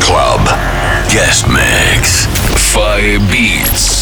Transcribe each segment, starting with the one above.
Club. Guest Mix. Fire Beats.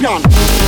champion.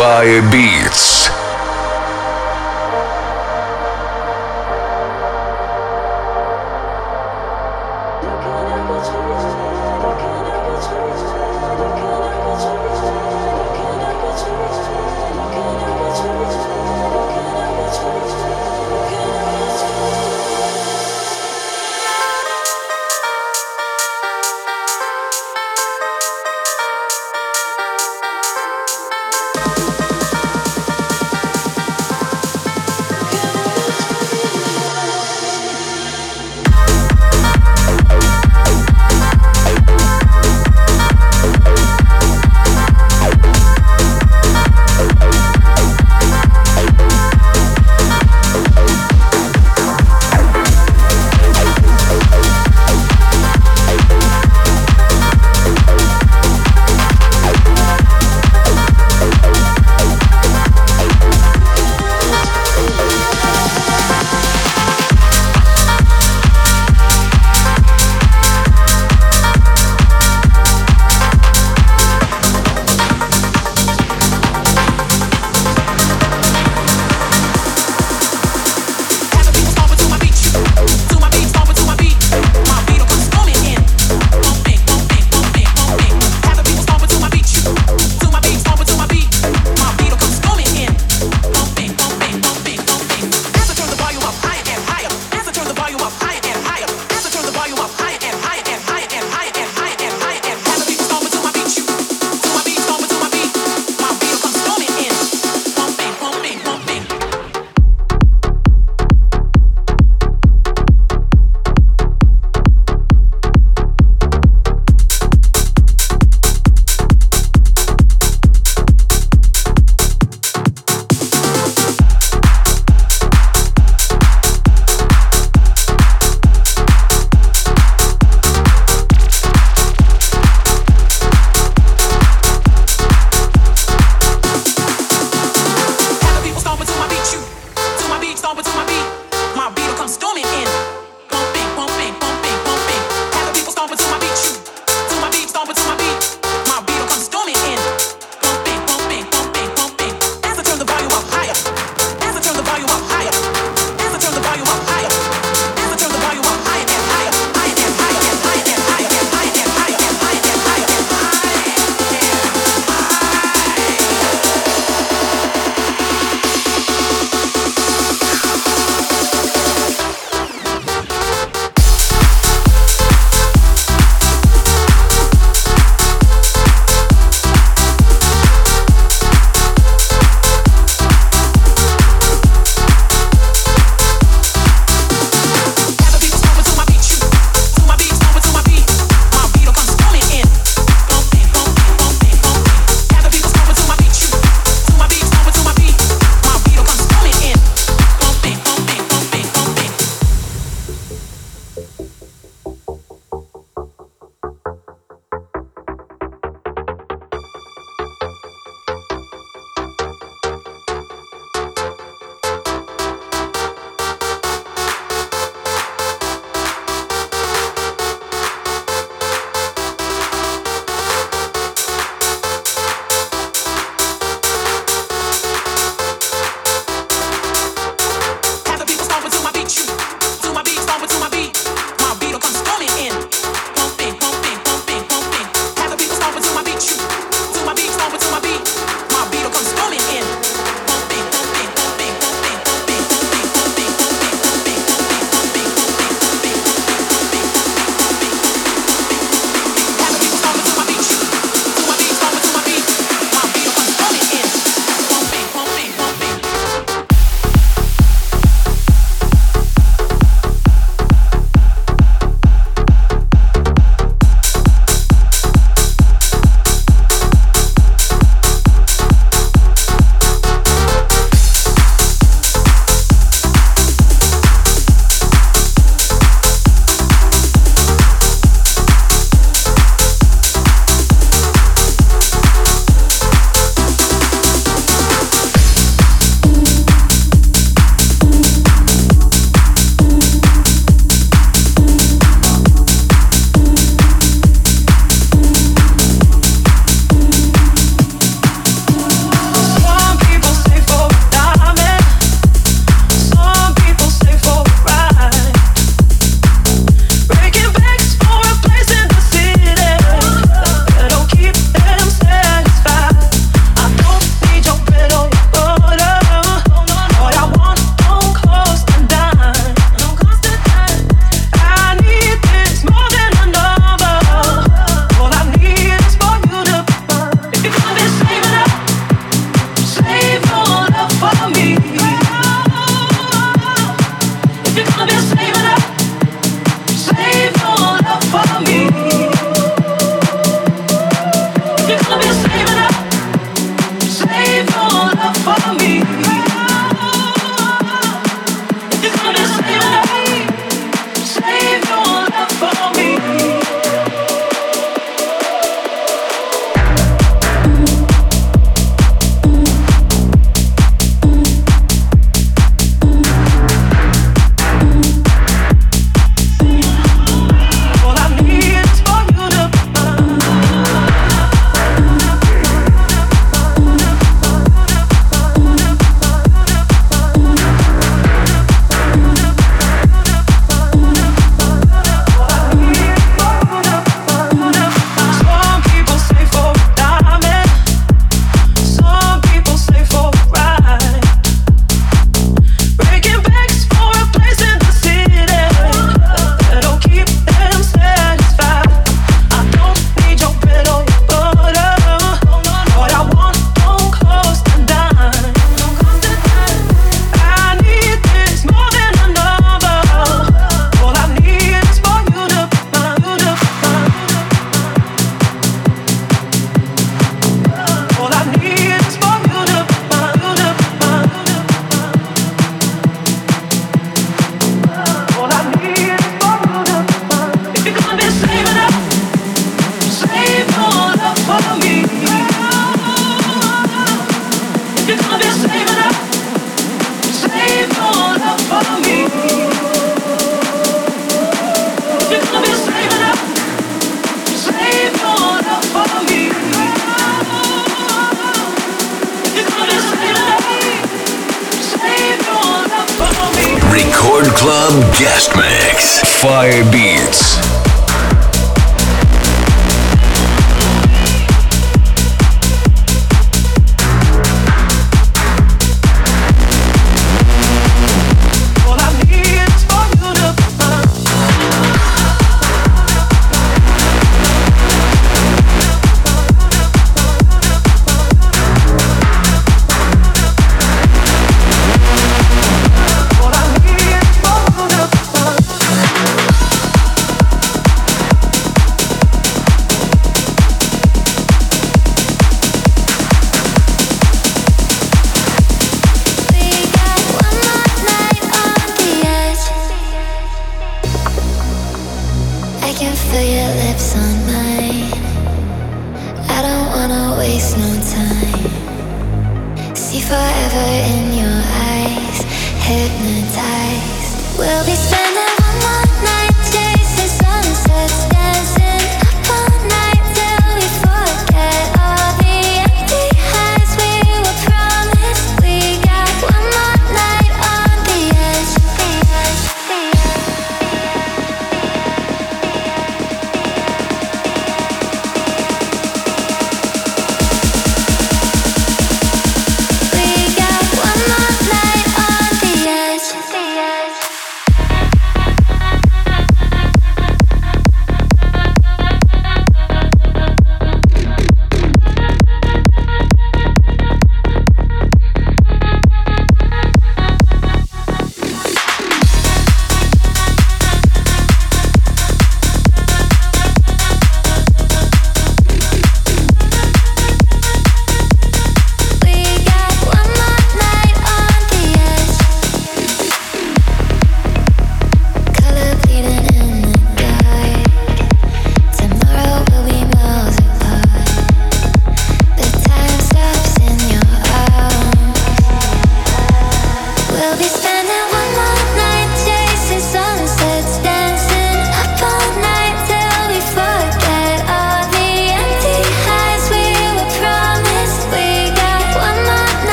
Fire Beats.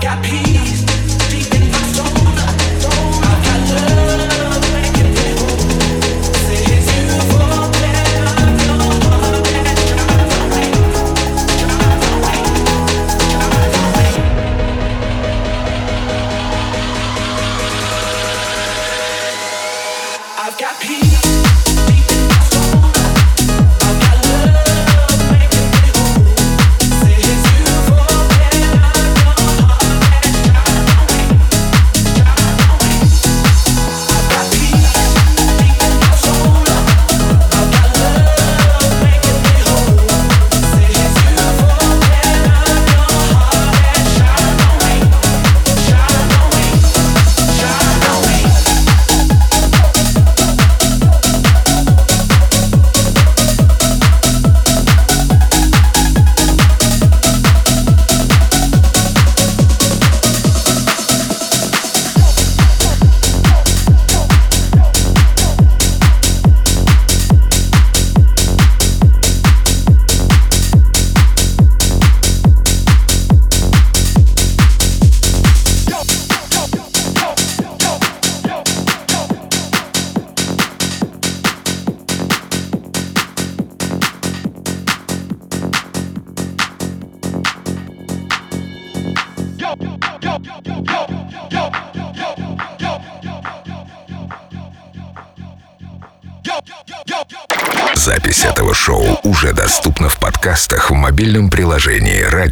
got peace. Мобильном приложении «Радио Рекорд».